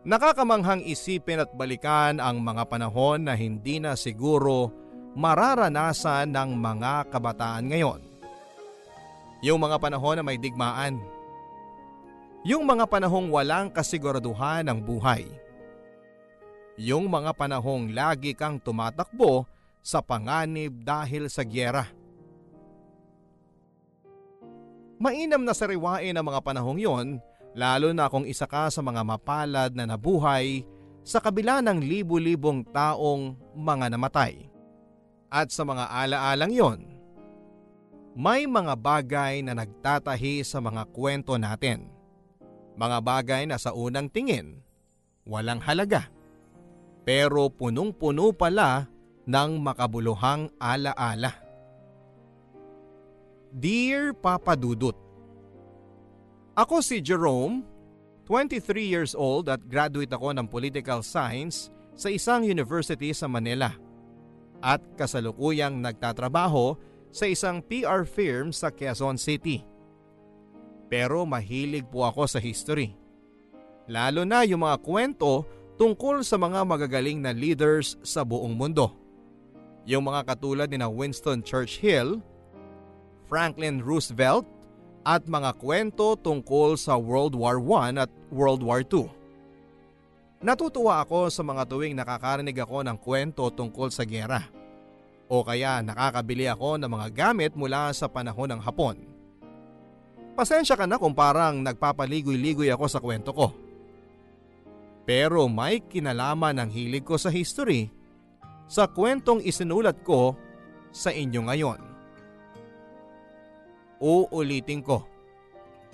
Nakakamanghang isipin at balikan ang mga panahon na hindi na siguro mararanasan ng mga kabataan ngayon. Yung mga panahon na may digmaan. Yung mga panahong walang kasiguraduhan ng buhay. Yung mga panahong lagi kang tumatakbo sa panganib dahil sa gyera. Mainam na sariwain ang mga panahong yon lalo na kung isa ka sa mga mapalad na nabuhay sa kabila ng libu-libong taong mga namatay. At sa mga alaalang yon, may mga bagay na nagtatahi sa mga kwento natin. Mga bagay na sa unang tingin, walang halaga. Pero punong-puno pala ng makabuluhang alaala. Dear Papa Dudut, ako si Jerome, 23 years old at graduate ako ng Political Science sa isang university sa Manila at kasalukuyang nagtatrabaho sa isang PR firm sa Quezon City. Pero mahilig po ako sa history. Lalo na yung mga kwento tungkol sa mga magagaling na leaders sa buong mundo. Yung mga katulad ni na Winston Churchill, Franklin Roosevelt at mga kwento tungkol sa World War I at World War II. Natutuwa ako sa mga tuwing nakakarinig ako ng kwento tungkol sa gera. O kaya nakakabili ako ng mga gamit mula sa panahon ng Hapon. Pasensya ka na kung parang nagpapaligoy-ligoy ako sa kwento ko. Pero may kinalaman ang hilig ko sa history sa kwentong isinulat ko sa inyo ngayon. Uulitin ko.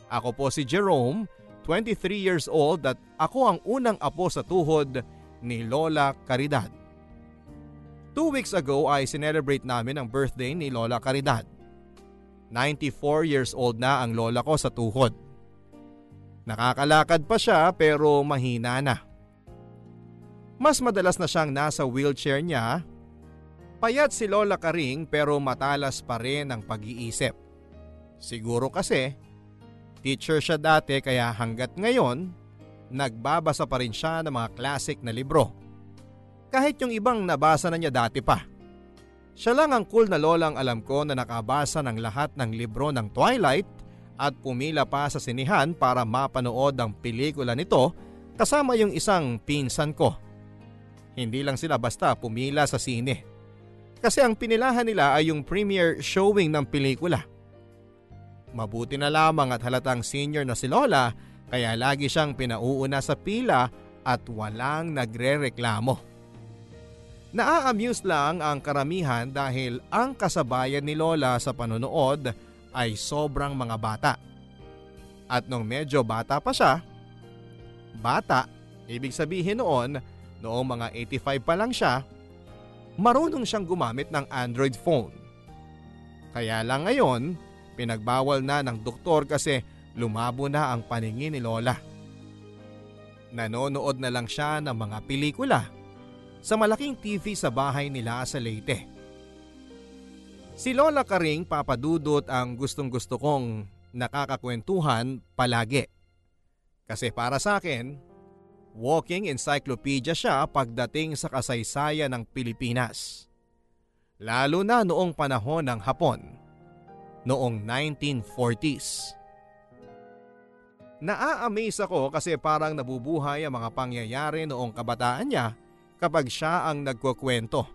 Ako po si Jerome, 23 years old at ako ang unang apo sa tuhod ni Lola Caridad. Two weeks ago ay sinelebrate namin ang birthday ni Lola Caridad. 94 years old na ang lola ko sa tuhod. Nakakalakad pa siya pero mahina na. Mas madalas na siyang nasa wheelchair niya. Payat si Lola Karing pero matalas pa rin ang pag-iisip. Siguro kasi, teacher siya dati kaya hanggat ngayon, nagbabasa pa rin siya ng mga classic na libro. Kahit yung ibang nabasa na niya dati pa. Siya lang ang cool na lolang alam ko na nakabasa ng lahat ng libro ng Twilight at pumila pa sa sinihan para mapanood ang pelikula nito kasama yung isang pinsan ko. Hindi lang sila basta pumila sa sine. Kasi ang pinilahan nila ay yung premiere showing ng pelikula. Mabuti na lamang at halatang senior na si Lola kaya lagi siyang pinauuna sa pila at walang nagre-reklamo. Naa-amuse lang ang karamihan dahil ang kasabayan ni Lola sa panonood ay sobrang mga bata. At nung medyo bata pa siya, bata, ibig sabihin noon, noong mga 85 pa lang siya, marunong siyang gumamit ng Android phone. Kaya lang ngayon, Pinagbawal na ng doktor kasi lumabo na ang paningin ni Lola. Nanonood na lang siya ng mga pelikula sa malaking TV sa bahay nila sa Leyte. Si Lola Karing papadudot ang gustong gusto kong nakakakwentuhan palagi. Kasi para sa akin, walking encyclopedia siya pagdating sa kasaysayan ng Pilipinas. Lalo na noong panahon ng Hapon noong 1940s. Naa-amaze ako kasi parang nabubuhay ang mga pangyayari noong kabataan niya kapag siya ang nagkukwento.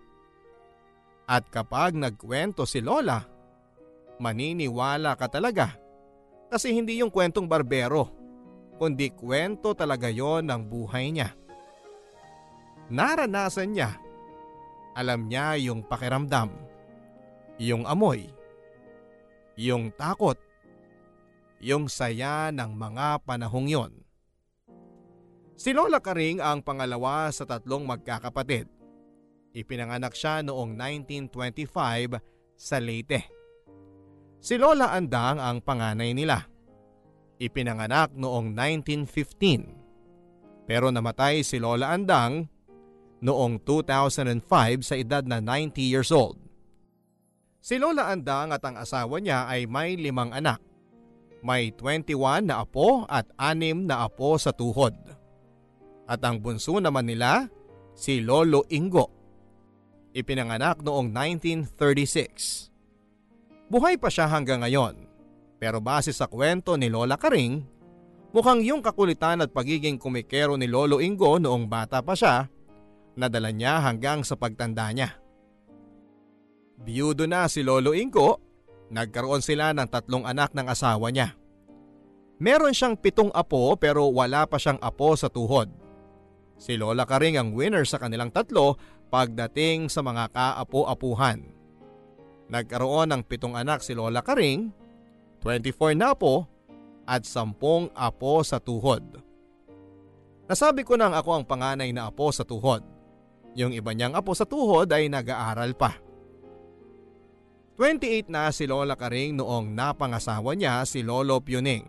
At kapag nagkwento si Lola, maniniwala ka talaga kasi hindi yung kwentong barbero, kundi kwento talaga yon ng buhay niya. Naranasan niya, alam niya yung pakiramdam, yung amoy, yung takot, yung saya ng mga panahong yon. Si Lola Karing ang pangalawa sa tatlong magkakapatid. Ipinanganak siya noong 1925 sa Leyte. Si Lola Andang ang panganay nila. Ipinanganak noong 1915. Pero namatay si Lola Andang noong 2005 sa edad na 90 years old. Si Lola Andang at ang asawa niya ay may limang anak. May 21 na apo at anim na apo sa tuhod. At ang bunso naman nila, si Lolo Ingo. Ipinanganak noong 1936. Buhay pa siya hanggang ngayon pero base sa kwento ni Lola Karing, mukhang yung kakulitan at pagiging kumikero ni Lolo Ingo noong bata pa siya, nadala niya hanggang sa pagtanda niya. Biyudo na si Lolo Ingo, nagkaroon sila ng tatlong anak ng asawa niya. Meron siyang pitong apo pero wala pa siyang apo sa tuhod. Si Lola Karing ang winner sa kanilang tatlo pagdating sa mga kaapo-apuhan. Nagkaroon ng pitong anak si Lola Karing, 24 na apo at 10 apo sa tuhod. Nasabi ko nang ako ang panganay na apo sa tuhod. Yung iba niyang apo sa tuhod ay nag-aaral pa. 28 na si Lola Karing noong napangasawa niya si Lolo Pioning.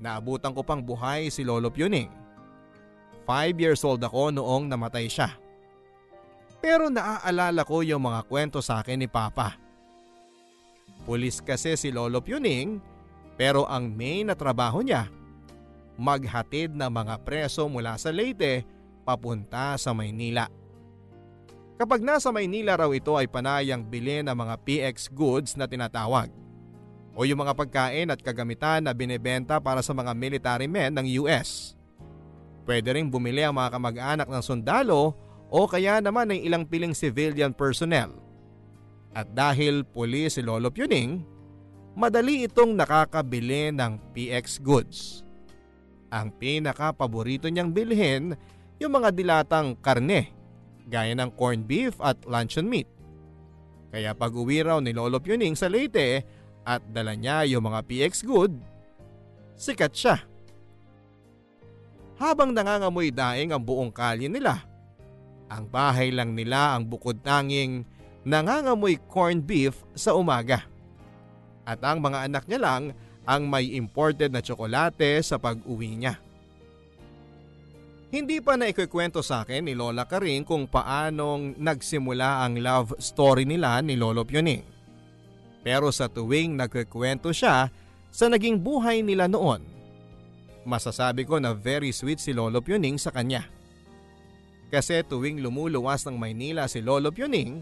Naabutan ko pang buhay si Lolo Pioning. 5 years old ako noong namatay siya. Pero naaalala ko yung mga kwento sa akin ni Papa. Pulis kasi si Lolo Puning pero ang main na trabaho niya maghatid ng mga preso mula sa Leyte papunta sa Maynila. Kapag nasa Maynila raw ito ay panayang bilhin ng mga PX goods na tinatawag o yung mga pagkain at kagamitan na binebenta para sa mga military men ng US. Pwede ring bumili ang mga kamag-anak ng sundalo o kaya naman ng ilang piling civilian personnel. At dahil pulis si Lolo Puning, madali itong nakakabili ng PX goods. Ang pinaka-paborito niyang bilhin yung mga dilatang karne gaya ng corned beef at luncheon meat. Kaya pag uwi raw ni Lolo Puning sa Leyte at dala niya yung mga PX good, sikat siya habang nangangamoy daing ang buong kalye nila. Ang bahay lang nila ang bukod tanging nangangamoy corned beef sa umaga. At ang mga anak niya lang ang may imported na tsokolate sa pag-uwi niya. Hindi pa na ikikwento sa akin ni Lola Karing kung paanong nagsimula ang love story nila ni Lolo Pioning. Pero sa tuwing nagkikwento siya sa naging buhay nila noon, Masasabi ko na very sweet si Lolo Pioning sa kanya. Kasi tuwing lumuluwas ng Maynila si Lolo Pioning,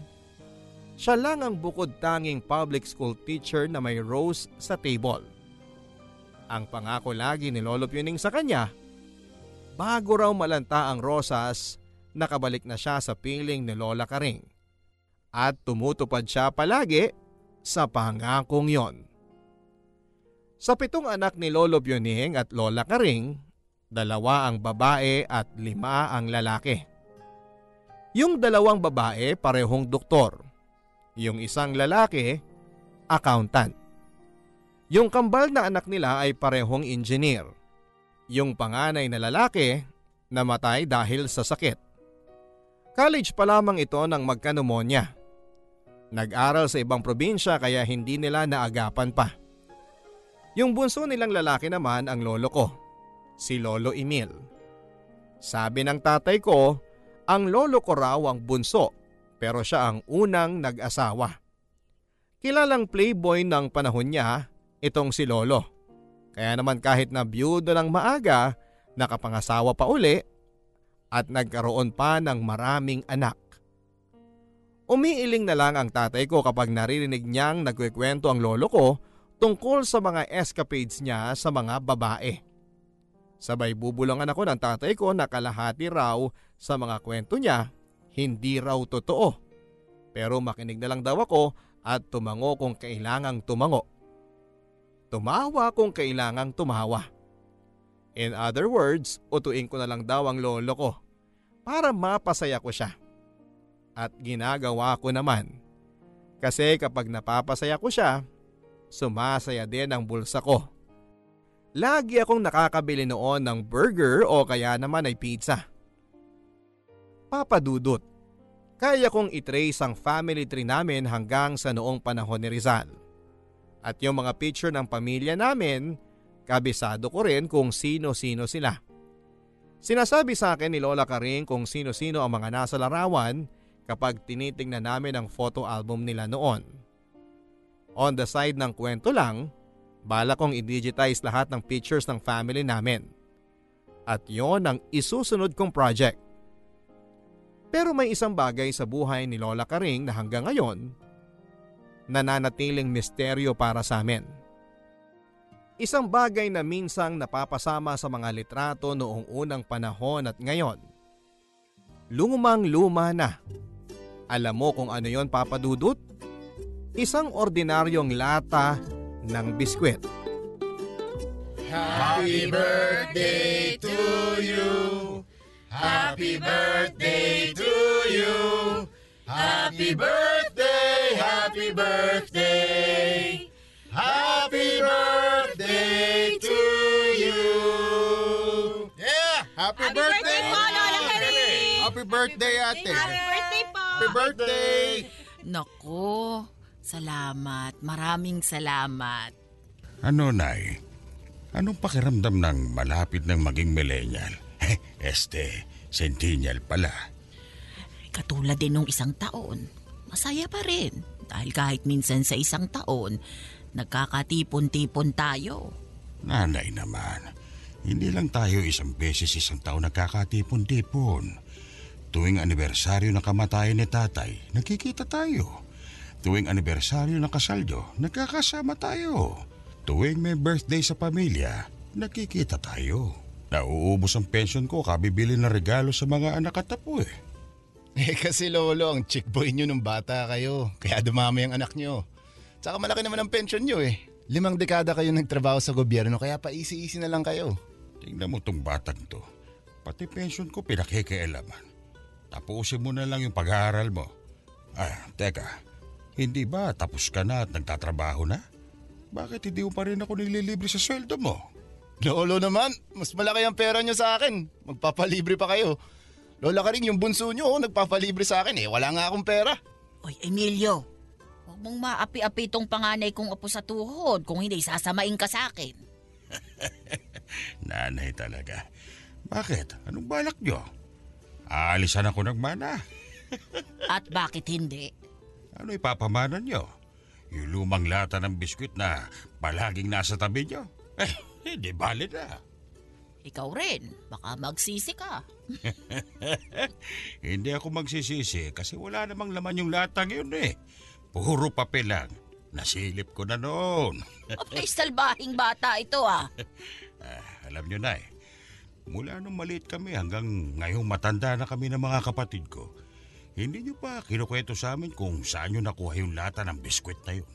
siya lang ang bukod tanging public school teacher na may rose sa table. Ang pangako lagi ni Lolo Pioning sa kanya, bago raw malanta ang rosas, nakabalik na siya sa piling ni Lola Karing. At tumutupad siya palagi sa pangakong yon. Sa pitong anak ni Lolo Pioning at Lola Karing, dalawa ang babae at lima ang lalaki. Yung dalawang babae parehong doktor. Yung isang lalaki, accountant. Yung kambal na anak nila ay parehong engineer. Yung panganay na lalaki, namatay dahil sa sakit. College pa lamang ito nang magkanumonya. Nag-aral sa ibang probinsya kaya hindi nila naagapan pa. Yung bunso nilang lalaki naman ang lolo ko, si Lolo Emil. Sabi ng tatay ko, ang lolo ko raw ang bunso pero siya ang unang nag-asawa. Kilalang playboy ng panahon niya itong si lolo. Kaya naman kahit na byudo ng maaga, nakapangasawa pa uli at nagkaroon pa ng maraming anak. Umiiling na lang ang tatay ko kapag naririnig niyang nagkikwento ang lolo ko tungkol sa mga escapades niya sa mga babae. Sabay bubulungan ako ng tatay ko na kalahati raw sa mga kwento niya, hindi raw totoo. Pero makinig na lang daw ako at tumango kung kailangang tumango. Tumawa kung kailangang tumawa. In other words, utuin ko na lang daw ang lolo ko para mapasaya ko siya. At ginagawa ko naman. Kasi kapag napapasaya ko siya, sumasaya din ang bulsa ko. Lagi akong nakakabili noon ng burger o kaya naman ay pizza. Papadudot, kaya kong itrace ang family tree namin hanggang sa noong panahon ni Rizal. At yung mga picture ng pamilya namin, kabisado ko rin kung sino-sino sila. Sinasabi sa akin ni Lola Karing kung sino-sino ang mga nasa larawan kapag tinitingnan namin ang photo album nila noon. On the side ng kwento lang, bala kong i-digitize lahat ng pictures ng family namin. At yon ang isusunod kong project. Pero may isang bagay sa buhay ni Lola Karing na hanggang ngayon nananatiling misteryo para sa amin. Isang bagay na minsang napapasama sa mga litrato noong unang panahon at ngayon. Lumang luma na. Alam mo kung ano yon papadudot? Isang ordinaryong lata ng biskwit. Happy birthday to you. Happy birthday to you. Happy birthday, birthday. Happy birthday to you. Yeah, happy, Happy birthday po, Lola Karing! Happy birthday, ate. Happy birthday po! Happy birthday. Nako, salamat. Maraming salamat. Ano, Nay? Anong pakiramdam ng malapit ng maging millennial? Este, centennial pala. Katulad din nung isang taon. Masaya pa rin. Dahil kahit minsan sa isang taon, nagkakatipon-tipon tayo. Nanay naman, hindi lang tayo isang beses isang taon nagkakatipon-tipon. Tuwing anibersaryo ng kamatayan ni tatay, nagkikita tayo. Tuwing anibersaryo ng kasaldo, nagkakasama tayo. Tuwing may birthday sa pamilya, nagkikita tayo. Nauubos ang pension ko kabibili ng regalo sa mga anak at apo eh. Eh kasi lolo, ang chick boy nyo nung bata kayo. Kaya dumami ang anak nyo. Tsaka malaki naman ang pension nyo eh. Limang dekada kayo nagtrabaho sa gobyerno kaya pa easy-easy na lang kayo. Tingnan mo tong batang to. Pati pension ko pinakikialaman. Tapusin mo na lang yung pag-aaral mo. Ah, teka. Hindi ba tapos ka na at nagtatrabaho na? Bakit hindi mo pa rin ako nililibre sa sweldo mo? Lolo naman, mas malaki ang pera nyo sa akin. Magpapalibre pa kayo. Lola ka rin yung bunso nyo, oh, nagpapalibre sa akin eh. Wala nga akong pera. Oy, Emilio, huwag mong maapi-api tong panganay kong apo sa tuhod kung hindi sasamain ka sa akin. Nanay talaga. Bakit? Anong balak nyo? Aalisan ako ng mana. At bakit hindi? Ano ipapamana nyo? Yung lumang lata ng biskwit na palaging nasa tabi nyo? Eh, hindi bali na. Ikaw rin, baka magsisi ka. Hindi ako magsisisi kasi wala namang laman yung latang yun eh. Puro papel lang. Nasilip ko na noon. Abay, salbahing bata ito ah. Ah, alam nyo na eh. Mula nung maliit kami hanggang ngayong matanda na kami ng mga kapatid ko, hindi nyo pa kinukwento sa amin kung saan nyo nakuha yung lata ng biskwit na yun.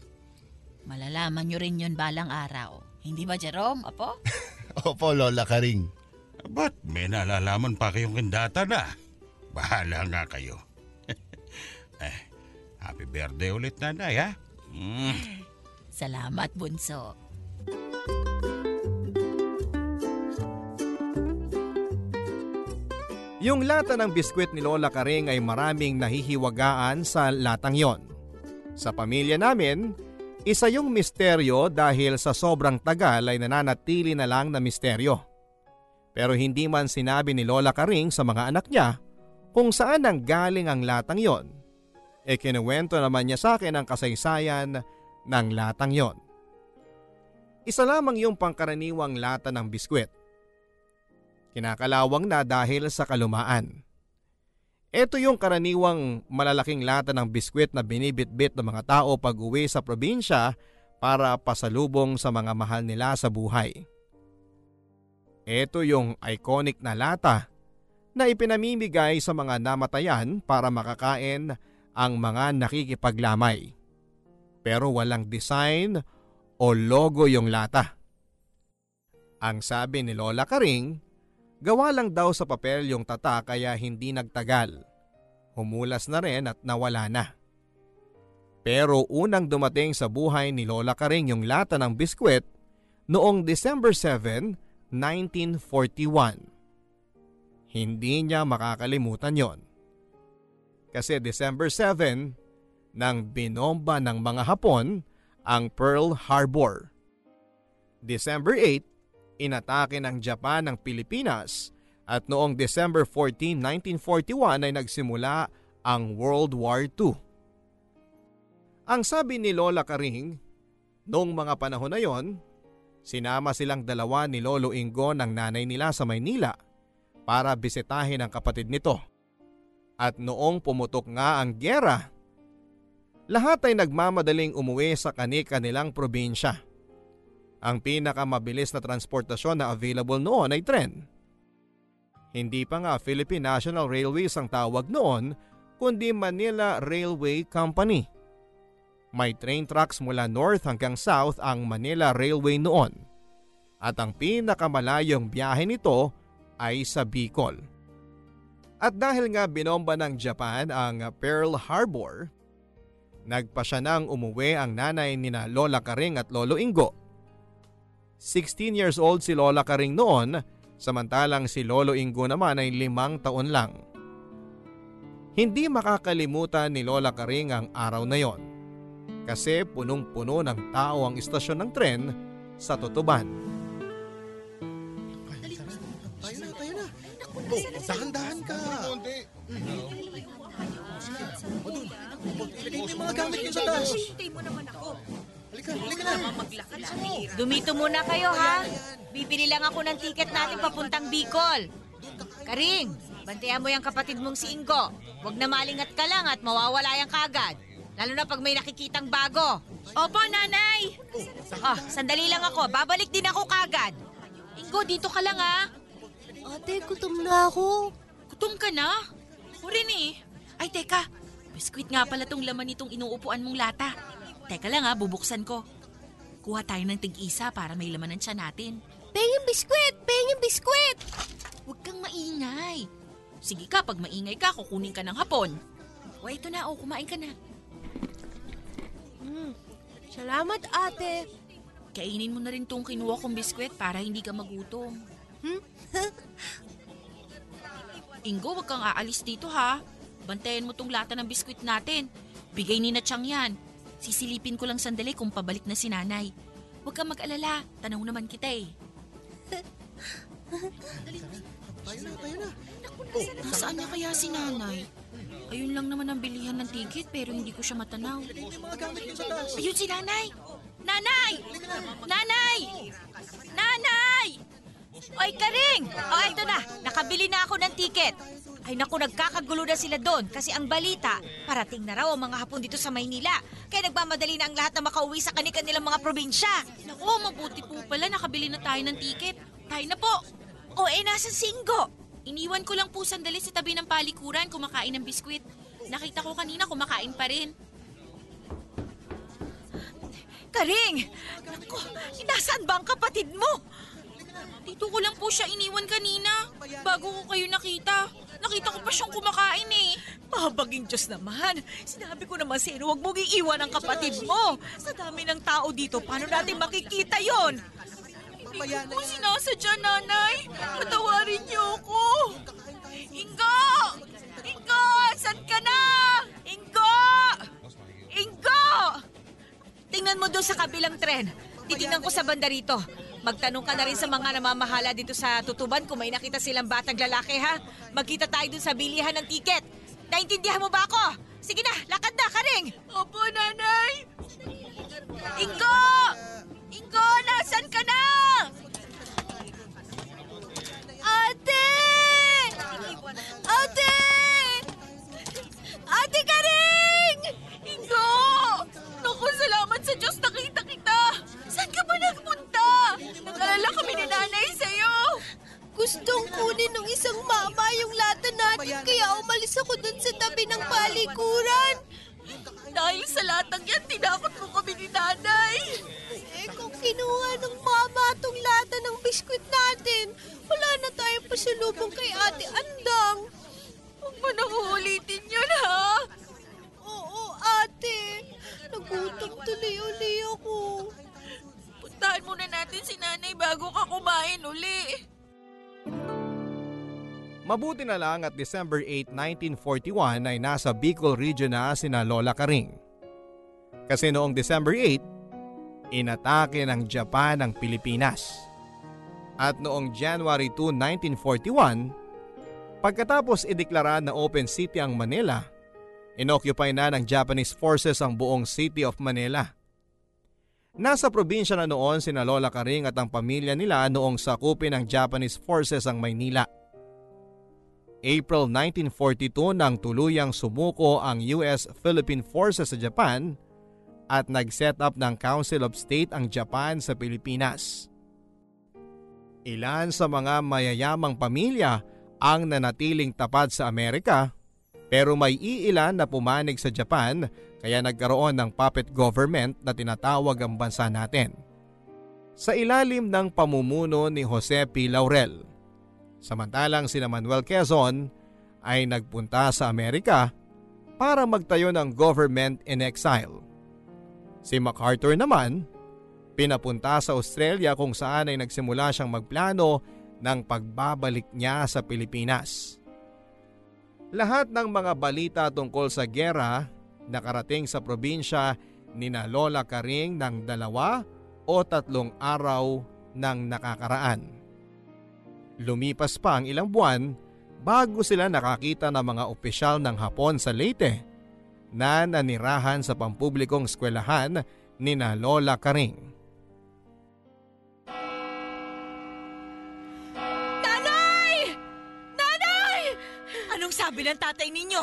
Malalaman nyo rin yun balang araw. Hindi ba, Jerome, apo? Opo, Lola Karing. Ba't may nalalaman pa kayong kindata na? Bahala nga kayo. eh, happy birthday ulit nanay ha? Mm. Salamat, bunso. Yung lata ng biskwit ni Lola Karing ay maraming nahihiwagaan sa latang yon. Sa pamilya namin, isa yung misteryo dahil sa sobrang tagal ay nananatili na lang na misteryo. Pero hindi man sinabi ni Lola Karing sa mga anak niya kung saan nang galing ang latang yon. E kinuwento naman niya sa akin ang kasaysayan ng latang yon. Isa lamang yung pangkaraniwang lata ng biskwit. Kinakalawang na dahil sa kalumaan. Ito yung karaniwang malalaking lata ng biskwit na binibitbit ng mga tao pag uwi sa probinsya para pasalubong sa mga mahal nila sa buhay. Ito yung iconic na lata na ipinamimigay sa mga namatayan para makakain ang mga nakikipaglamay. Pero walang design o logo yung lata. Ang sabi ni Lola Karing, gawa lang daw sa papel yung tata kaya hindi nagtagal. Humulas na rin at nawala na. Pero unang dumating sa buhay ni Lola Karing yung lata ng biskwit noong December 7, 1941. Hindi niya makakalimutan yon. Kasi December 7 nang binomba ng mga Hapon ang Pearl Harbor. December 8, inatake ng Japan ang Pilipinas at noong December 14, 1941 ay nagsimula ang World War II. Ang sabi ni Lola Karing, noong mga panahon na yon, Sinama silang dalawa ni Lolo Ingo ng nanay nila sa Maynila para bisitahin ang kapatid nito. At noong pumutok nga ang gyera, lahat ay nagmamadaling umuwi sa kani-kanilang probinsya. Ang pinakamabilis na transportasyon na available noon ay tren. Hindi pa nga Philippine National Railways ang tawag noon kundi Manila Railway Company. May train tracks mula north hanggang south ang Manila Railway noon. At ang pinakamalayong biyahe nito ay sa Bicol. At dahil nga binomba ng Japan ang Pearl Harbor, nagpa siya nang umuwi ang nanay ni na Lola Karing at Lolo Ingo. 16 years old si Lola Karing noon, samantalang si Lolo Ingo naman ay limang taon lang. Hindi makakalimutan ni Lola Karing ang araw na yon kasi punong-puno ng tao ang istasyon ng tren sa Tutuban. Tayo na, tayo na. Oh, dahan-dahan ka. Ilagay mo yung mga gamit niyo sa taas. Hintay mo naman ako. Halika, halika na. Maglakad Dumito muna kayo ha. Bibili lang ako ng ticket natin papuntang Bicol. Karing, bantayan mo yung kapatid mong si Ingo. Huwag na malingat ka lang at mawawala yung kagad. Lalo na pag may nakikitang bago. Opo, nanay. Oh, sandali lang ako. Babalik din ako kagad. Ingo, dito ka lang ha. Ate, gutom na ako. Gutom ka na? Ako rin eh. Ay, teka. Biskwit nga pala tong laman nitong inuupuan mong lata. Teka lang ha, bubuksan ko. Kuha tayo ng tig-isa para may laman ng tiyan natin. Pengin biskwit! Pengin biskwit! Huwag kang maingay. Sige ka, pag maingay ka, kukunin ka ng hapon. O, ito na, o, kumain ka na. Salamat, ate. Kainin mo na rin tong kinuha kong biskwit para hindi ka magutom. Hmm? Ingo, wag kang aalis dito ha. Bantayan mo tong lata ng biskwit natin. Bigay ni na Chang yan. Sisilipin ko lang sandali kung pabalik na si nanay. Huwag kang mag-alala. Tanaw naman kita eh. Tayo na, tayo na. Nasaan na kaya si nanay? Ayun lang naman ang bilihan ng ticket pero hindi ko siya matanaw. Ayun si nanay! Nanay! Nanay! Nanay! Oy, Karing! O, ito na. Nakabili na ako ng ticket. Ay naku, nagkakagulo na sila doon kasi ang balita, parating na raw ang mga hapon dito sa Maynila. Kaya nagmamadali na ang lahat na makauwi sa kanilang mga probinsya. Naku, mabuti po pala nakabili na tayo ng ticket. Tayo na po. O, eh, nasa Singgo? Iniwan ko lang po sandali sa tabi ng palikuran kumakain ng biskwit. Nakita ko kanina kumakain pa rin. Karing! Naku, nasaan ba ang kapatid mo? Dito ko lang po siya iniwan kanina. Bago ko kayo nakita. Nakita ko pa siyang kumakain eh. Mahabaging Diyos naman. Sinabi ko naman sa'yo, huwag mong iiwan ang kapatid mo. Sa dami ng tao dito, paano natin makikita yon? Hindi ko po sinasadya, nanay. Patawarin niyo ako. Ingo! Ingo! Saan ka na? Ingo! Ingo! Tingnan mo doon sa kabilang tren. Titingnan ko sa banda rito. Magtanong ka na rin sa mga namamahala dito sa tutuban kung may nakita silang batang lalaki ha. Magkita tayo dun sa bilihan ng tiket. Naintindihan mo ba ako? Sige na, lakad na, Karing! Opo, nanay. Ingo! Ingo, nasan ka na? Ate! Ate! Ate Karing! Ingo! Naku, salamat sa Diyos nakita kita. Saan ka ba nagpunta? Nag-alala kami ni nanay sa'yo. Gustong kunin ng isang mama yung lata natin kaya umalis ako dun sa tabi ng palikuran. Dahil sa latang yan, tinakot mo kami ni nanay. Eh kung kinuha ng mama tong lata ng biskwit natin, wala na tayong pasalubong kay Ate Andang. Huwag mo nang uulitin yun, ha? Oo, ate. Nagutom tuloy-uli ako. Puntahan muna natin si nanay bago ka kumain uli. Mabuti na lang at December 8, 1941 ay nasa Bicol region na sina Lola Karing. Kasi noong December 8, inatake ng Japan ang Pilipinas. At noong January 2, 1941, pagkatapos ideklara na open city ang Manila, inoccupy na ng Japanese forces ang buong city of Manila. Nasa probinsya na noon sina Lola Karing at ang pamilya nila noong sakupin ng Japanese forces ang Maynila. April 1942 nang tuluyang sumuko ang US-Philippine Forces sa Japan at nag-set up ng Council of State ang Japan sa Pilipinas. Ilan sa mga mayayamang pamilya ang nanatiling tapat sa Amerika pero may iilan na pumanig sa Japan kaya nagkaroon ng puppet government na tinatawag ang bansa natin. Sa ilalim ng pamumuno ni Jose P. Laurel. Samantalang si Manuel Quezon ay nagpunta sa Amerika para magtayo ng government in exile. Si MacArthur naman, pinapunta sa Australia kung saan ay nagsimula siyang magplano ng pagbabalik niya sa Pilipinas. Lahat ng mga balita tungkol sa gera nakarating sa probinsya ni na Lola Karing ng dalawa o tatlong araw ng nakakaraan. Lumipas pa ang ilang buwan bago sila nakakita ng mga opisyal ng Hapon sa Leyte na nanirahan sa pampublikong eskwelahan ni na Lola Karing. Nanay! Nanay! Anong sabi ng tatay ninyo?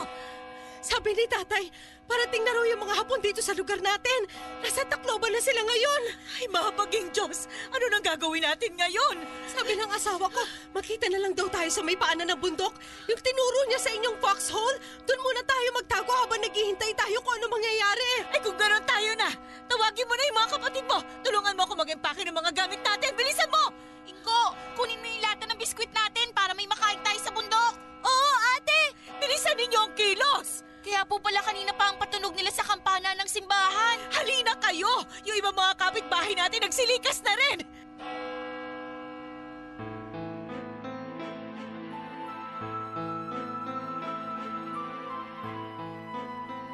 Sabi ni tatay, parating na raw yung mga hapon dito sa lugar natin. Nasa Tacloban na sila ngayon. Ay, mapaging Diyos! Ano nang gagawin natin ngayon? Sabi ng asawa ko, makita na lang daw tayo sa may paanan ng bundok. Yung tinuro niya sa inyong foxhole, doon muna tayo magtago habang naghihintay tayo kung ano mangyayari. Ay, kung gano'n tayo na! Tawagin mo na yung mga kapatid mo! Tulungan mo ako mag-empake ng mga gamit natin! Bilisan mo! Ingo, kunin mo yung lata ng biskwit natin para may makain tayo sa bundok. Oo, ate! Bilisan ninyo ang kilos! Kaya po pala kanina pa ang patunog nila sa kampana ng simbahan. Halina kayo! Yung ibang mga kapitbahay natin nagsilikas na rin!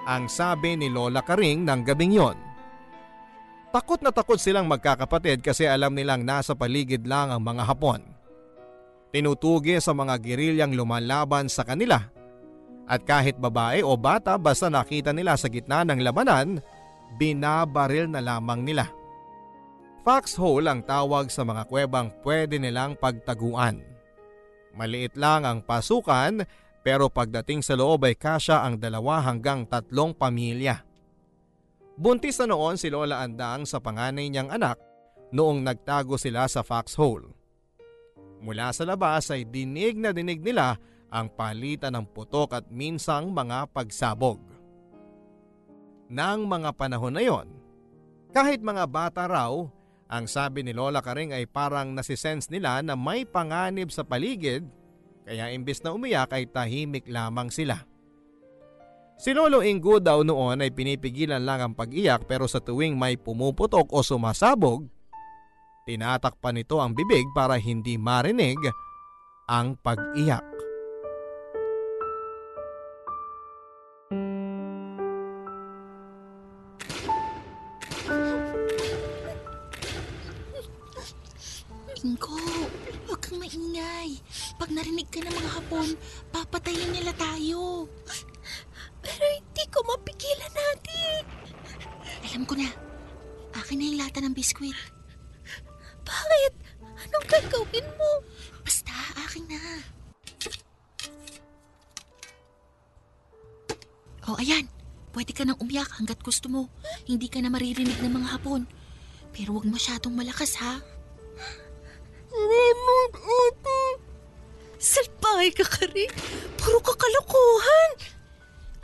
ang sabi ni Lola Karing ng gabing yon. Takot na takot silang magkakapatid kasi alam nilang nasa paligid lang ang mga Hapon. Tinutugi sa mga gerilyang lumalaban sa kanila. At kahit babae o bata basta nakita nila sa gitna ng labanan, binabaril na lamang nila. Foxhole ang tawag sa mga kuwebang pwede nilang pagtaguan. Maliit lang ang pasukan pero pagdating sa loob ay kasya ang dalawa hanggang tatlong pamilya. Buntis na noon si Lola Andang sa panganay niyang anak noong nagtago sila sa foxhole. Mula sa labas ay dinig na dinig nila ang palitan ng putok at minsang mga pagsabog. Nang mga panahon na yon, kahit mga bata raw, ang sabi ni Lola Karing ay parang nasisense nila na may panganib sa paligid kaya imbes na umiyak ay tahimik lamang sila. Si Lolo Ingo daw noon ay pinipigilan lang ang pag-iyak pero sa tuwing may pumuputok o sumasabog, tinatakpan nito ang bibig para hindi marinig ang pag-iyak. Ingo, huwag kang maingay. Pag narinig ka ng mga hapon, papatayin nila tayo. Pero hindi ko mapigilan natin. Alam ko na. Akin na yung lata ng biskwit. Bakit? Anong gagawin mo? Basta, akin na. O, ayan. Pwede ka nang umiyak hanggat gusto mo. Hindi ka na maririnig ng mga hapon. Pero huwag masyadong malakas, ha? Raymond, ate. Salbahay ka ka rin. Puro kakalokohan.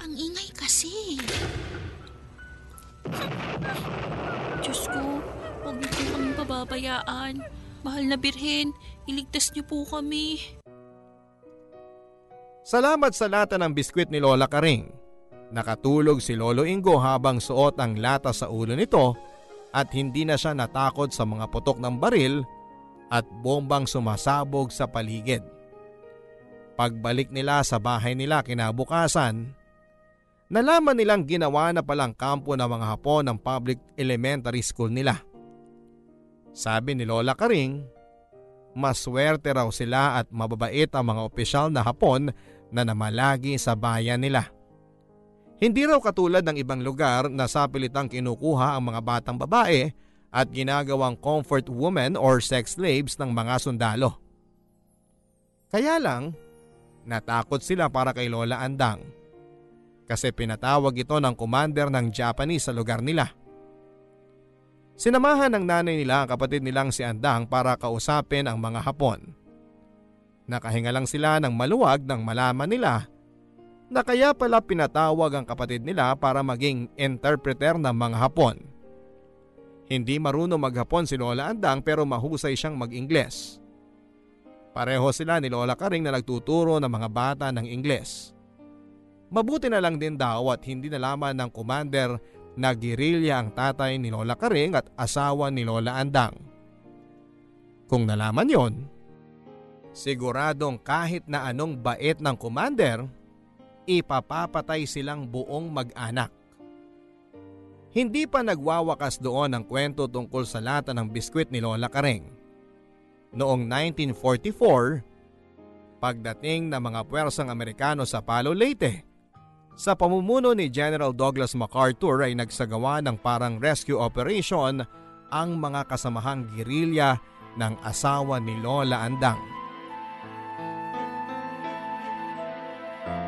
Ang ingay kasi. Diyos ko, huwag niyo po kami pababayaan. Mahal na birhen, iligtas niyo po kami. Salamat sa lata ng biskwit ni Lola Karing. Nakatulog si Lolo Ingo habang suot ang lata sa ulo nito at hindi na siya natakot sa mga putok ng baril at bombang sumasabog sa paligid. Pagbalik nila sa bahay nila kinabukasan, nalaman nilang ginawa na palang kampo ng mga Hapon ng public elementary school nila. Sabi ni Lola Karing, maswerte raw sila at mababait ang mga opisyal na Hapon na namalagi sa bayan nila. Hindi raw katulad ng ibang lugar na sa pilitang kinukuha ang mga batang babae at ginagawang comfort woman or sex slaves ng mga sundalo. Kaya lang, natakot sila para kay Lola Andang kasi pinatawag ito ng commander ng Japanese sa lugar nila. Sinamahan ng nanay nila ang kapatid nilang si Andang para kausapin ang mga Hapon. Nakahinga lang sila ng maluwag nang malaman nila na kaya pala pinatawag ang kapatid nila para maging interpreter ng mga Hapon. Hindi marunong maghapon si Lola Andang pero mahusay siyang mag-Ingles. Pareho sila ni Lola Karing na nagtuturo ng mga bata ng Ingles. Mabuti na lang din daw at hindi nalaman ng commander na girilya ang tatay ni Lola Karing at asawa ni Lola Andang. Kung nalaman yon, siguradong kahit na anong bait ng commander, ipapapatay silang buong mag-anak. Hindi pa nagwawakas doon ang kwento tungkol sa lata ng biskwit ni Lola Karing. Noong 1944, pagdating ng mga puwersang Amerikano sa Palo Leyte, sa pamumuno ni General Douglas MacArthur ay nagsagawa ng parang rescue operation ang mga kasamahang girilya ng asawa ni Lola Andang.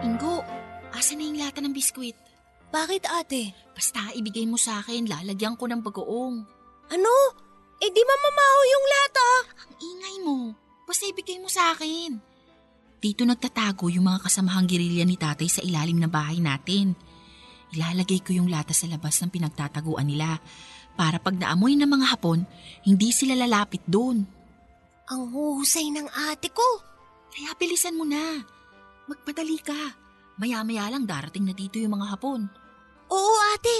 Ingo, asa na yung lata ng biskwit? Bakit ate? Basta ibigay mo sa akin, lalagyan ko ng bagoong. Ano? Eh di mamamaho yung lata. Ang ingay mo. Basta ibigay mo sa akin. Dito nagtatago yung mga kasamahang girilya ni tatay sa ilalim ng bahay natin. Ilalagay ko yung lata sa labas ng pinagtataguan nila para pag naamoy ng mga hapon, hindi sila lalapit doon. Ang huhusay ng ate ko. Kaya bilisan mo na. Magpadali ka. Maya-maya lang darating na dito yung mga hapon. Oo ate.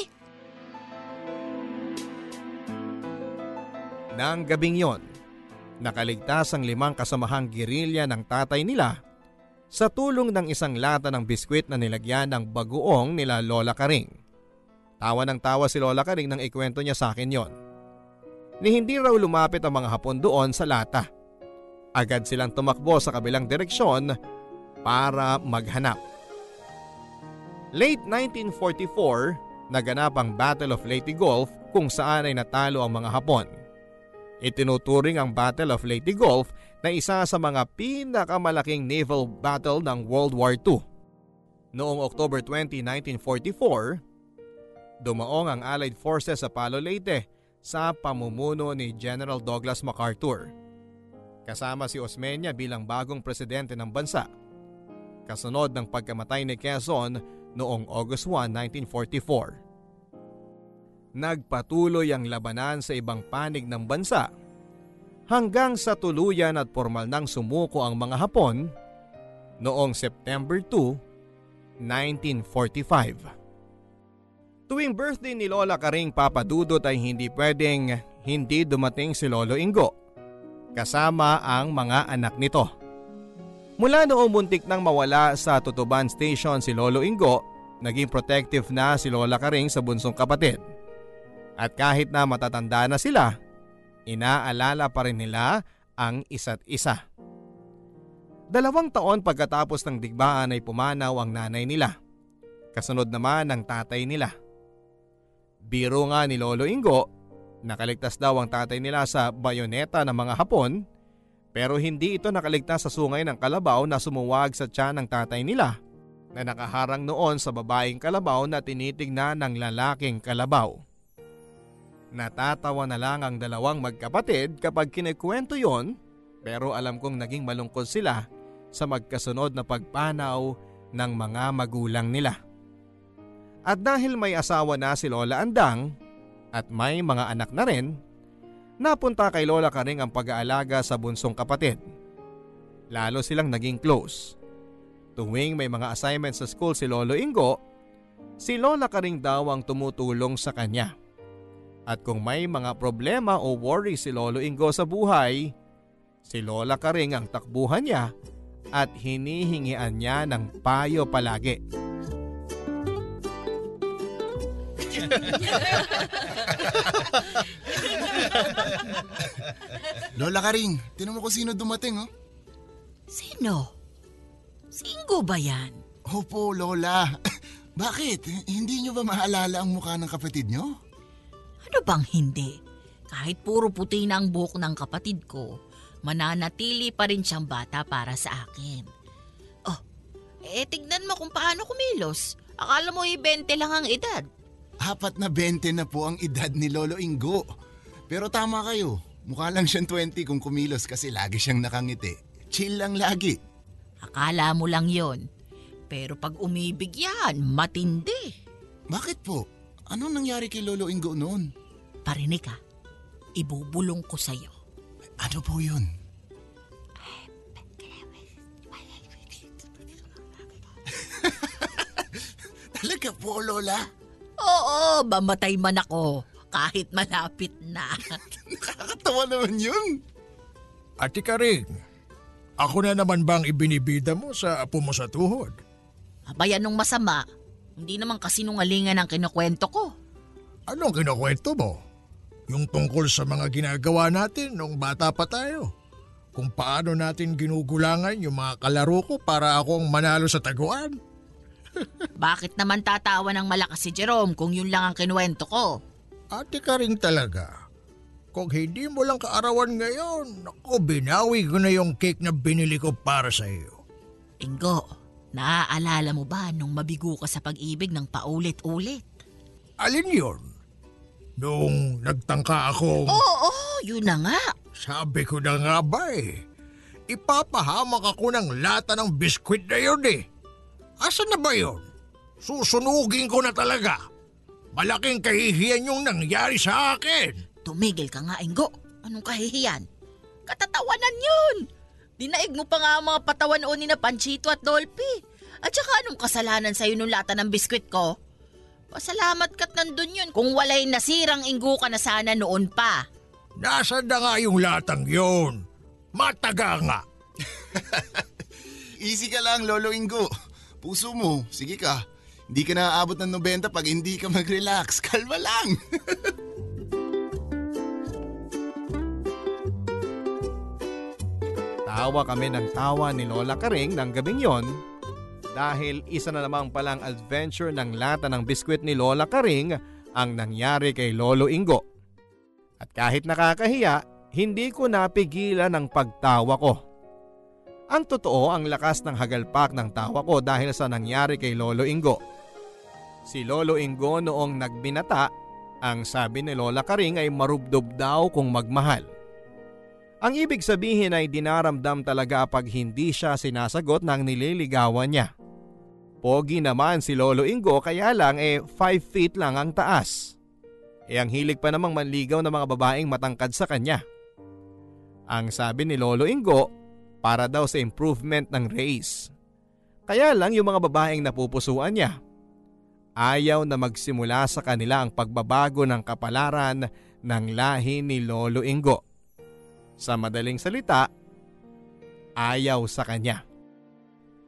Nang gabing yon, nakaligtas ang limang kasamahang girilya ng tatay nila sa tulong ng isang lata ng biskwit na nilagyan ng bagoong nila Lola Karing. Tawa ng tawa si Lola Karing nang ikwento niya sa akin yon. Ni hindi raw lumapit ang mga hapon doon sa lata. Agad silang tumakbo sa kabilang direksyon para maghanap. Late 1944, naganap ang Battle of Leyte Gulf kung saan ay natalo ang mga Hapon. Itinuturing ang Battle of Leyte Gulf na isa sa mga pinakamalaking naval battle ng World War II. Noong October 20, 1944, dumaong ang Allied Forces sa Palo Leyte sa pamumuno ni General Douglas MacArthur. Kasama si Osmeña bilang bagong presidente ng bansa. Kasunod ng pagkamatay ni Quezon noong August 1, 1944 nagpatuloy ang labanan sa ibang panig ng bansa hanggang sa tuluyan at formal nang sumuko ang mga Hapon noong September 2, 1945. Tuwing birthday ni Lola Karing Papadudot ay hindi pwedeng hindi dumating si Lolo Ingo kasama ang mga anak nito. Mula noong muntik nang mawala sa Tutuban Station si Lolo Ingo, naging protective na si Lola Karing sa bunsong kapatid. At kahit na matatanda na sila, inaalala pa rin nila ang isa't isa. Dalawang taon pagkatapos ng digmaan ay pumanaw ang nanay nila. Kasunod naman ang tatay nila. Biro nga ni Lolo Ingo, nakaligtas daw ang tatay nila sa bayoneta ng mga Hapon pero hindi ito nakaligtas sa sungay ng kalabaw na sumuwag sa tiyan ng tatay nila na nakaharang noon sa babaeng kalabaw na tinitignan ng lalaking kalabaw. Natatawa na lang ang dalawang magkapatid kapag kinikwento yon pero alam kong naging malungkot sila sa magkasunod na pagpanaw ng mga magulang nila. At dahil may asawa na si Lola Andang at may mga anak na rin, napunta kay Lola Karing ang pag-aalaga sa bunsong kapatid. Lalo silang naging close. Tuwing may mga assignments sa school si Lolo Ingo, si Lola Karing daw ang tumutulong sa kanya. At kung may mga problema o worry si Lolo Ingo sa buhay, si Lola Karing ang takbuhan niya at hinihingian niya ng payo palagi. Lola Karing, tinan mo kung sino dumating oh. Sino? Singo ba yan? Opo, Lola. Bakit? Hindi nyo ba maalala ang mukha ng kapatid nyo? Ano bang hindi? Kahit puro puti na ang buhok ng kapatid ko, mananatili pa rin siyang bata para sa akin. Oh, eh tignan mo kung paano kumilos. Akala mo i-20 lang ang edad. Apat na 20 na po ang edad ni Lolo Ingo. Pero tama kayo, mukha lang siyang 20 kung kumilos kasi lagi siyang nakangiti. Chill lang lagi. Akala mo lang yon. Pero pag umibig yan, matindi. Bakit po? Anong nangyari kay Lolo Ingo noon? Parinig ka, ibubulong ko sa'yo. Ano po yun? Talaga po, Lola? Oo, mamatay man ako. Kahit malapit na. Nakakatawa naman yun. Ate Karing, ako na naman bang ibinibida mo sa apo mo sa tuhod? Abayan nung masama, hindi naman kasinungalingan ang kinukwento ko. Anong kinukwento mo? Yung tungkol sa mga ginagawa natin nung bata pa tayo. Kung paano natin ginugulangan yung mga kalaro ko para akong manalo sa taguan. Bakit naman tatawa ng malakas si Jerome kung yun lang ang kinuwento ko? Ate ka rin talaga. Kung hindi mo lang kaarawan ngayon, ako binawi ko na yung cake na binili ko para sa iyo. Ingo, naaalala mo ba nung mabigo ka sa pag-ibig ng paulit-ulit? Alin yun? Nung nagtangka akong... Oo, yun na nga. Sabi ko na nga ba eh. Ipapahamak ako ng lata ng biskwit na yun eh. Asan na ba yun? Susunugin ko na talaga. Malaking kahihiyan yung nangyari sa akin. Tumigil ka nga, Ingo. Anong kahihiyan? Katatawanan yun. Dinaig mo pa nga ang mga patawan o ni na Panchito at Dolphy. At saka anong kasalanan sa'yo nung lata ng biskwit ko? Pasalamat ka't nandun yun kung walay nasirang inggo ka na sana noon pa. Nasaan na nga yung latang yun? Mataga nga. Easy ka lang, Lolo Ingo. Puso mo, sige ka. Hindi ka naaabot ng 90 pag hindi ka mag-relax. Kalma lang. Tawa kami ng tawa ni Lola Karing ng gabing yon dahil isa na namang palang adventure ng lata ng biskwit ni Lola Karing ang nangyari kay Lolo Ingo. At kahit nakakahiya, hindi ko napigilan ang pagtawa ko. Ang totoo ang lakas ng hagalpak ng tawa ko dahil sa nangyari kay Lolo Ingo. Si Lolo Ingo noong nagbinata, ang sabi ni Lola Karing ay marubdob daw kung magmahal. Ang ibig sabihin ay dinaramdam talaga pag hindi siya sinasagot ng nililigawan niya. Pogi naman si Lolo Ingo kaya lang eh 5 feet lang ang taas. E ang hilig pa namang manligaw ng mga babaeng matangkad sa kanya. Ang sabi ni Lolo Ingo, para daw sa improvement ng race. Kaya lang yung mga babaeng napupusuan niya. Ayaw na magsimula sa kanila ang pagbabago ng kapalaran ng lahi ni Lolo Ingo. Sa madaling salita, ayaw sa kanya.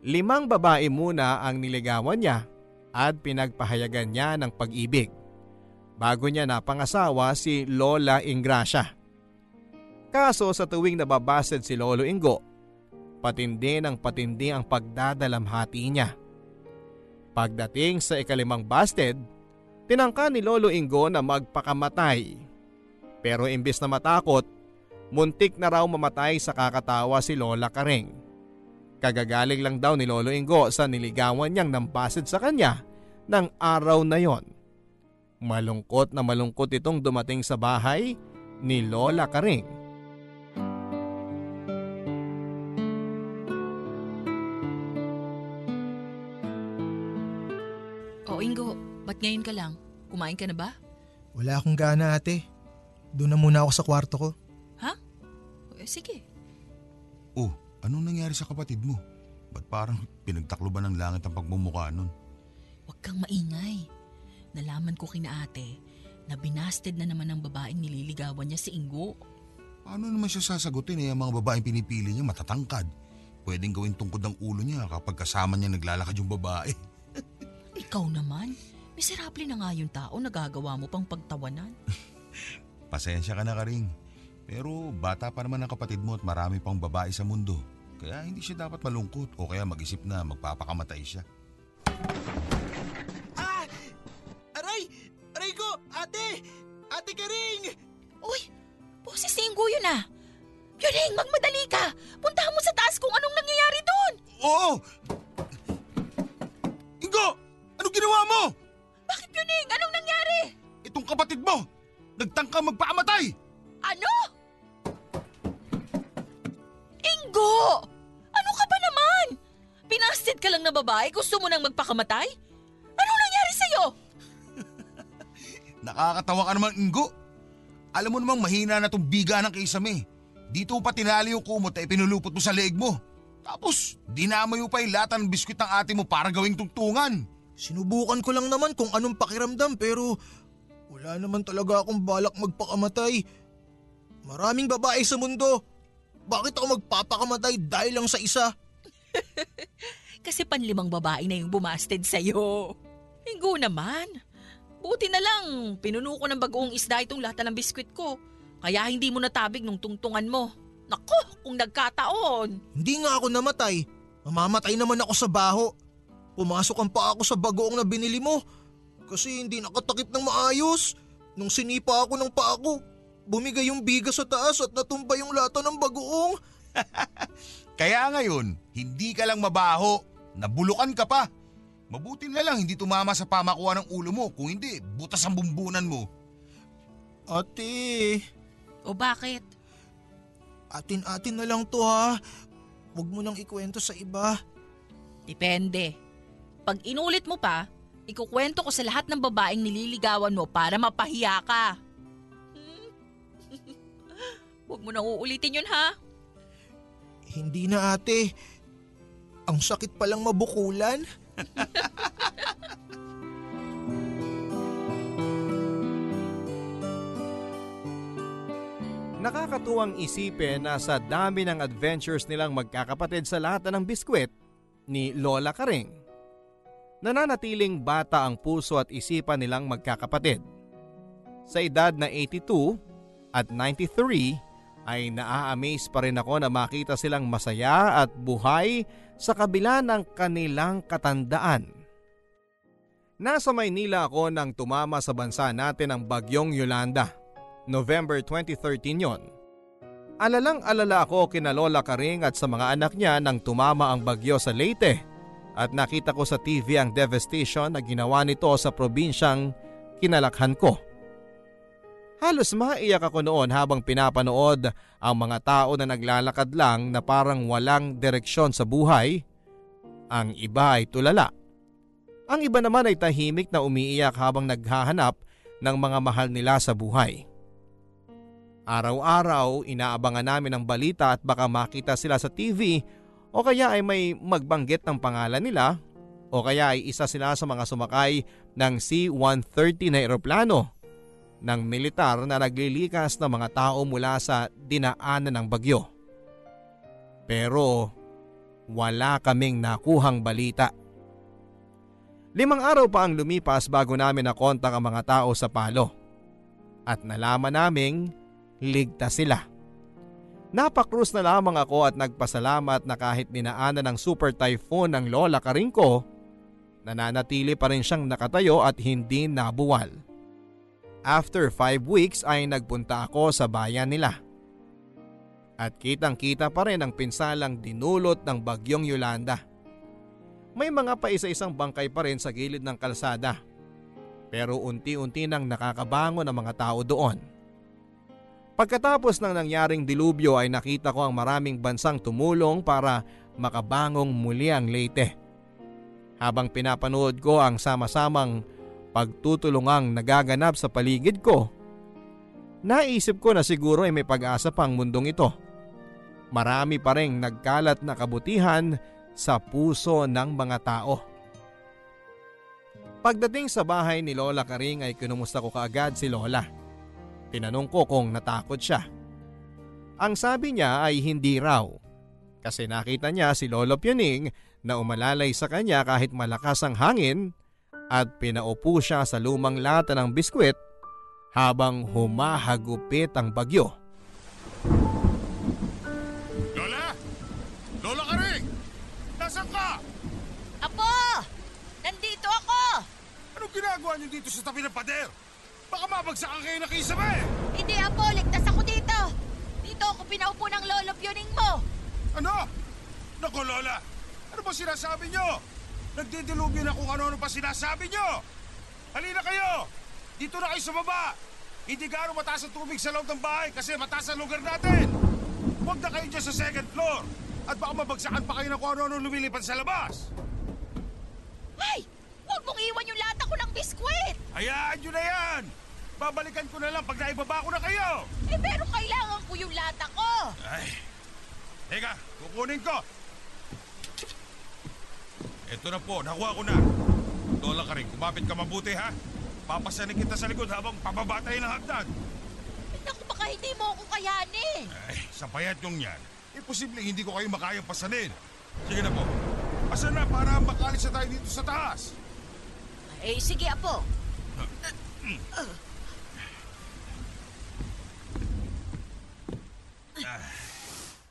Limang babae muna ang niligawan niya at pinagpahayagan niya ng pag-ibig bago niya napangasawa si Lola Ingracia. Kaso sa tuwing nababasted si Lolo Ingo, patindi ng patindi ang pagdadalamhati niya. Pagdating sa ikalimang busted, tinangka ni Lolo Ingo na magpakamatay. Pero imbis na matakot, Muntik na raw mamatay sa kakatawa si Lola Kareng. Kagagaling lang daw ni Lolo Ingo sa niligawan niyang nambasid sa kanya ng araw na yon. Malungkot na malungkot itong dumating sa bahay ni Lola Kareng. Ba't ngayon ka lang? Kumain ka na ba? Wala akong gana ate. Doon na muna ako sa kwarto ko. Eh, sige. Oh, anong nangyari sa kapatid mo? Ba't parang pinagtakloban ng langit ang pagmumukha nun? Huwag kang maingay. Nalaman ko kina ate na binasted na naman ng babaeng nililigawan niya si Ingo. Paano naman siya sasagutin eh ang mga babaeng pinipili niya matatangkad? Pwedeng gawin tungkod ang ulo niya kapag kasama niya naglalakad yung babae. Ikaw naman, miserable na nga yung tao nagagawa mo pang pagtawanan. Pasensya ka na Karing. Pero bata pa naman ang kapatid mo at marami pang babae sa mundo. Kaya hindi siya dapat malungkot o kaya mag-isip na magpapakamatay siya. Ah! Aray! Aray ko! Ate! Ate Karing! Uy, boses ni Ingo yun ah. Yuning, magmadali ka. Puntahan mo sa taas kung anong nangyayari doon. Oo! Nagtangka magpaamatay! Ano? Ingo! Ano ka ba naman? Pinasted ka lang na babae? Gusto mo nang magpakamatay? Anong nangyari sa'yo? Nakakatawa ka naman, Ingo. Alam mo namang mahina na tong biga ng kisame. Dito pa tinali yung kumot ay pinulupot mo sa leeg mo. Tapos, dinamay mo pa yung lata ng biskwit ng ate mo para gawing tungtungan. Sinubukan ko lang naman kung anong pakiramdam pero wala naman talaga akong balak magpakamatay. Maraming babae sa mundo. Bakit ako magpapakamatay dahil lang sa isa? Kasi panlimang babae na yung bumasted sa'yo. Ingo naman. Buti na lang, pinuno ko ng bagoong isda itong lata ng biskwit ko. Kaya hindi mo natabig nung tungtungan mo. Nako, kung nagkataon. Hindi nga ako namatay. Mamamatay naman ako sa baho. Pumasok ang paa ko sa bagoong na binili mo. Kasi hindi nakatakip ng maayos. Nung sinipa ako ng paa ko, bumigay yung biga sa taas at natumba yung lata ng bagoong. Kaya ngayon, hindi ka lang mabaho. Nabulukan ka pa. Mabuti na lang hindi tumama sa pamakuha ng ulo mo. Kung hindi, butas ang bumbunan mo. Ate, O bakit? atin-atin na lang to ha. Huwag mo nang ikwento sa iba. Depende. Pag inulit mo pa, ikukwento ko sa lahat ng babaeng nililigawan mo para mapahiya ka. Huwag mo nang uulitin yun ha. Hindi na ate. Ang sakit palang mabukulan. Nakakatuwang isipin na sa dami ng adventures nilang magkakapatid sa lahat ng biskwit ni Lola Karing. Nananatiling bata ang puso at isipan nilang magkakapatid. Sa edad na 82 at 93 ay naa-amaze pa rin ako na makita silang masaya at buhay sa kabila ng kanilang katandaan. Nasa Maynila ako nang tumama sa bansa natin ang bagyong Yolanda. November 2013 yon. Alalang alala ako kina Lola Karing at sa mga anak niya nang tumama ang bagyo sa Leyte at nakita ko sa TV ang devastation na ginawa nito sa probinsyang kinalakhan ko. Halos maiyak ako noon habang pinapanood ang mga tao na naglalakad lang na parang walang direksyon sa buhay. Ang iba ay tulala. Ang iba naman ay tahimik na umiiyak habang naghahanap ng mga mahal nila sa buhay. Araw-araw inaabangan namin ang balita at baka makita sila sa TV o kaya ay may magbanggit ng pangalan nila o kaya ay isa sila sa mga sumakay ng C-130 na eroplano ng militar na naglilikas ng mga tao mula sa dinaanan ng bagyo. Pero wala kaming nakuhang balita. Limang araw pa ang lumipas bago namin nakontak ang mga tao sa palo. At nalaman naming ligtas sila. Napakrus na lamang ako at nagpasalamat na kahit dinaanan ng super typhoon ng lola Karing ko, nananatili pa rin siyang nakatayo at hindi nabuwal. After 5 weeks ay nagpunta ako sa bayan nila. At kitang kita pa rin ang pinsalang dinulot ng bagyong Yolanda. May mga paisa-isang bangkay pa rin sa gilid ng kalsada. Pero unti-unti nang nakakabangon ang mga tao doon. Pagkatapos ng nangyaring dilubyo ay nakita ko ang maraming bansang tumulong para makabangong muli ang Leyte. Habang pinapanood ko ang sama-samang pagtutulungang nagaganap sa paligid ko, naisip ko na siguro ay may pag-asa pang mundong ito. Marami pa rin nagkalat na kabutihan sa puso ng mga tao. Pagdating sa bahay ni Lola Karing ay kinumusta ko kaagad si Lola. Tinanong ko kung natakot siya. Ang sabi niya ay hindi raw. Kasi nakita niya si Lolo Pioning na umalalay sa kanya kahit malakas ang hangin at pinaupo siya sa lumang lata ng biskwit habang humahagupit ang bagyo. Lola! Lola Karing! Nasaan ka? Apo! Nandito ako! Anong ginagawa niyo dito sa tabi ng pader? Baka mabagsakan kayo ng kisame! Hindi, Apo. pinaupo ng lolo Pioning mo. Ano? Naku, Lola! Ano ba sinasabi nyo? Nagdidilubyo na kung ano-ano pa sinasabi nyo! Halina kayo! Dito na kayo sa baba! Hindi gaano mataas ang tubig sa loob ng bahay kasi mataas ang lugar natin! Huwag na kayo dyan sa second floor! At baka mabagsakan pa kayo ng kung ano-ano lumilipad sa labas! Ay! Huwag mong iwan yung lata ko ng biskwit! Hayaan nyo na yan! Babalikan ko na lang pag naibaba ko na kayo! Eh pero kailangan ko yung lata ko! Ay! Teka, kukunin ko! Ito na po, nakuha ko na. Lola ka rin, kumapit ka mabuti ha. Papasanin kita sa likod habang pababa tayo ng hagdan. Eh, naku, baka hindi mo ako kayanin. Ay, sa payat yung yan, imposible hindi ko kayo makayang pasanin. Sige na po. Asan na para makalis na tayo dito sa taas? Eh, sige, Apo.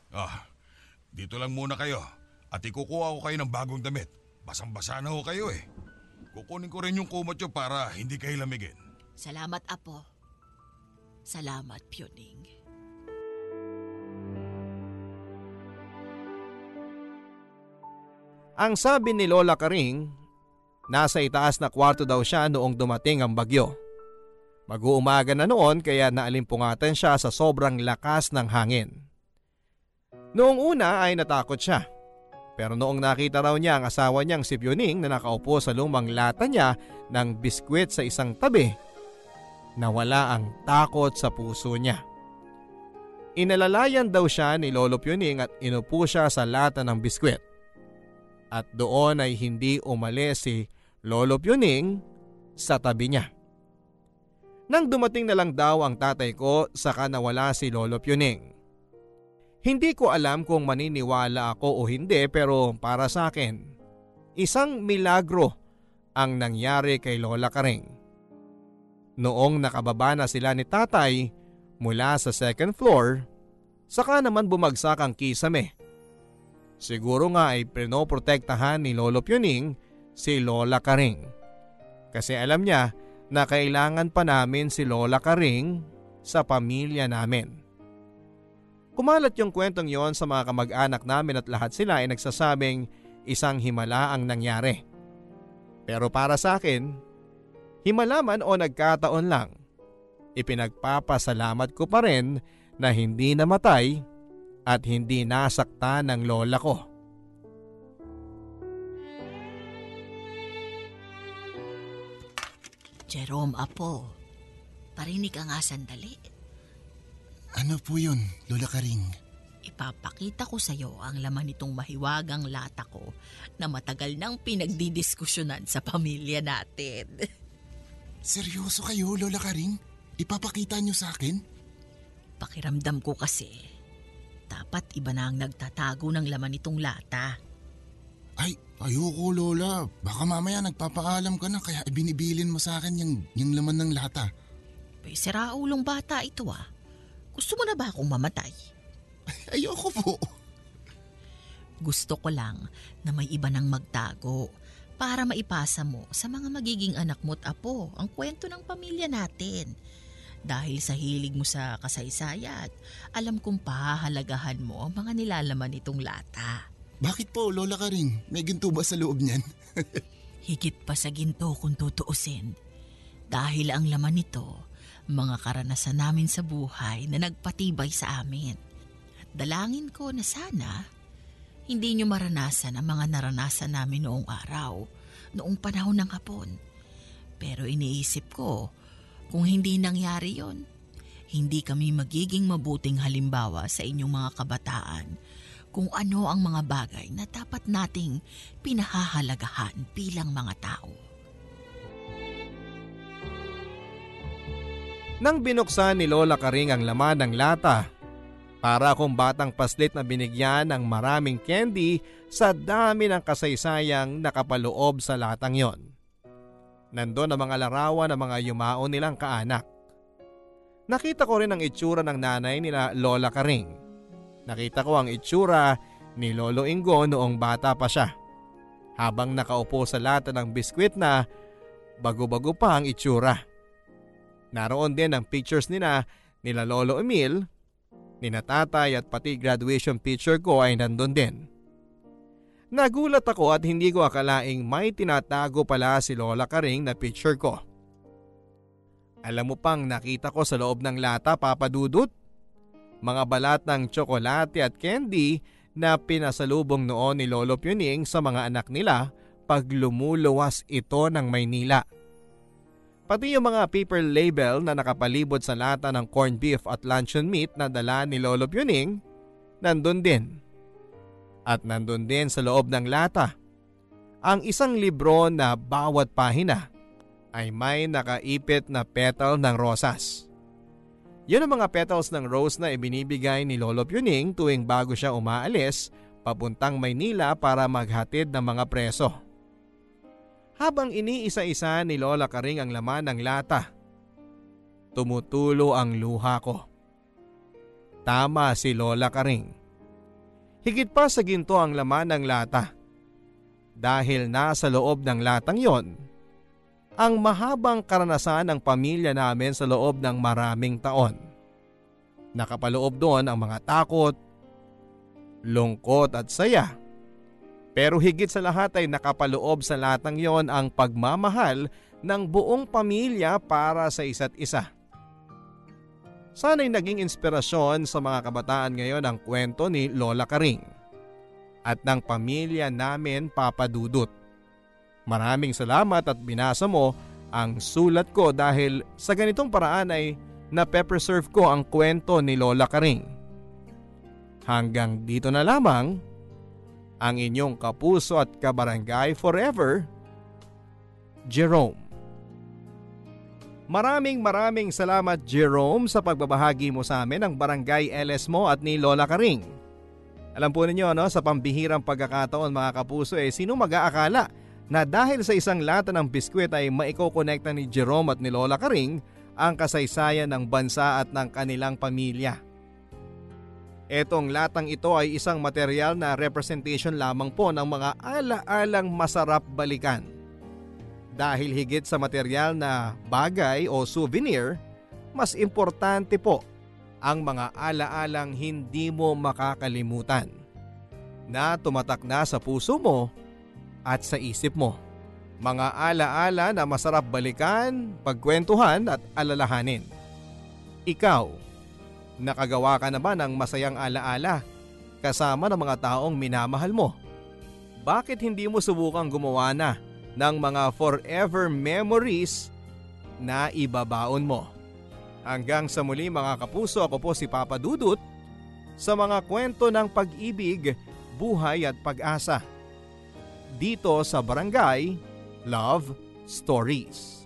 Ah, dito lang muna kayo. At ikukuha ko kayo ng bagong damit. Basang-basa na ho kayo eh. Kukunin ko rin yung kumot nyo para hindi kayo lamigin. Salamat, Apo. Salamat, Pioning. Ang sabi ni Lola Karing, nasa itaas na kwarto daw siya noong dumating ang bagyo. Mag-uumaga na noon kaya naalimpungatan siya sa sobrang lakas ng hangin. Noong una ay natakot siya. Pero noong nakita raw niya ang asawa niyang si Pioning na nakaupo sa lumang lata niya ng biskwit sa isang tabi, nawala ang takot sa puso niya. Inalalayan daw siya ni Lolo Pioning at inupo siya sa lata ng biskwit. At doon ay hindi umalis si Lolo Pioning sa tabi niya. Nang dumating na lang daw ang tatay ko saka nawala si Lolo Pioning. Hindi ko alam kung maniniwala ako o hindi pero para sa akin, isang milagro ang nangyari kay Lola Karing. Noong nakababa na sila ni tatay mula sa second floor, saka naman bumagsak ang kisame. Siguro nga ay pinoprotektahan ni Lolo Pioning si Lola Karing. Kasi alam niya na kailangan pa namin si Lola Karing sa pamilya namin. Kumalat yung kwentong yon sa mga kamag-anak namin at lahat sila ay nagsasabing isang himala ang nangyari. Pero para sa akin, himala man o nagkataon lang, ipinagpapasalamat ko pa rin na hindi namatay at hindi nasakta ng lola ko. Jerome, Apo. Parinig ka nga sandali. Ano po yun, Lola Karing? Ipapakita ko sa iyo ang laman nitong mahiwagang lata ko na matagal nang pinagdidiskusyonan sa pamilya natin. Seryoso kayo, Lola Karing? Ipapakita niyo sa akin? Pakiramdam ko kasi, dapat iba na ang nagtatago ng laman nitong lata. Ay, ayoko Lola. Baka mamaya nagpapaalam ka na kaya ibinibilin mo sa akin yung, yung laman ng lata. May siraulong bata ito ah. Gusto mo na ba akong mamatay? Ayoko po. Gusto ko lang na may iba nang magtago para maipasa mo sa mga magiging anak mo't apo ang kwento ng pamilya natin. Dahil sa hilig mo sa kasaysayan, alam kong pahahalagahan mo ang mga nilalaman nitong lata. Bakit po, Lola Karing? May ginto ba sa loob niyan? Higit pa sa ginto kung tutuusin. Dahil ang laman nito, mga karanasan namin sa buhay na nagpatibay sa amin. At dalangin ko na sana, hindi nyo maranasan ang mga naranasan namin noong araw, noong panahon ng hapon. Pero iniisip ko, kung hindi nangyari yon, hindi kami magiging mabuting halimbawa sa inyong mga kabataan kung ano ang mga bagay na dapat nating pinahahalagahan bilang mga tao. Nang binuksan ni Lola Karing ang laman ng lata, para akong batang paslit na binigyan ng maraming candy sa dami ng kasaysayang nakapaloob sa latang yon. Nandun ang mga larawan ng mga yumao nilang kaanak. Nakita ko rin ang itsura ng nanay nila Lola Karing. Nakita ko ang itsura ni Lolo Ingo noong bata pa siya. Habang nakaupo sa lata ng biskwit na bago-bago pa ang itsura. Naroon din ang pictures nila nila Lolo Emil ni natatay at pati graduation picture ko ay nandun din. Nagulat ako at hindi ko akalaing may tinatago pala si Lola Karing na picture ko. Alam mo pang nakita ko sa loob ng lata papadudot? Mga balat ng tsokolate at candy na pinasalubong noon ni Lolo Puning sa mga anak nila pag lumuluwas ito ng Maynila. Pati yung mga paper label na nakapalibot sa lata ng corned beef at luncheon meat na dala ni Lolo Puning, nandun din. At nandun din sa loob ng lata, ang isang libro na bawat pahina ay may nakaipit na petal ng rosas. Yun ang mga petals ng rose na ibinibigay ni Lolo Puning tuwing bago siya umaalis papuntang Maynila para maghatid ng mga preso. Habang iniisa-isa ni Lola Karing ang laman ng lata, tumutulo ang luha ko. Tama si Lola Karing. Higit pa sa ginto ang laman ng lata. Dahil nasa loob ng latang yon, ang mahabang karanasan ng pamilya namin sa loob ng maraming taon. Nakapaloob doon ang mga takot, lungkot at saya pero higit sa lahat ay nakapaloob sa latang yon ang pagmamahal ng buong pamilya para sa isa't isa. Sana'y naging inspirasyon sa mga kabataan ngayon ang kwento ni Lola Karing at ng pamilya namin papadudot. Maraming salamat at binasa mo ang sulat ko dahil sa ganitong paraan ay na-preserve ko ang kwento ni Lola Karing. Hanggang dito na lamang ang inyong kapuso at kabarangay forever, Jerome. Maraming maraming salamat Jerome sa pagbabahagi mo sa amin ng barangay LS mo at ni Lola Karing. Alam po ninyo no, sa pambihirang pagkakataon mga kapuso eh sino mag-aakala na dahil sa isang lata ng biskwit ay maikokonekta ni Jerome at ni Lola Karing ang kasaysayan ng bansa at ng kanilang pamilya. Etong latang ito ay isang material na representation lamang po ng mga ala-alang masarap balikan. Dahil higit sa material na bagay o souvenir, mas importante po ang mga ala-alang hindi mo makakalimutan na tumatak na sa puso mo at sa isip mo. Mga ala-ala na masarap balikan, pagkwentuhan at alalahanin. Ikaw, Nakagawa ka na ba ng masayang alaala kasama ng mga taong minamahal mo? Bakit hindi mo subukang gumawa na ng mga forever memories na ibabaon mo? Hanggang sa muli mga kapuso ako po si Papa Dudut sa mga kwento ng pag-ibig, buhay at pag-asa. Dito sa Barangay Love Stories.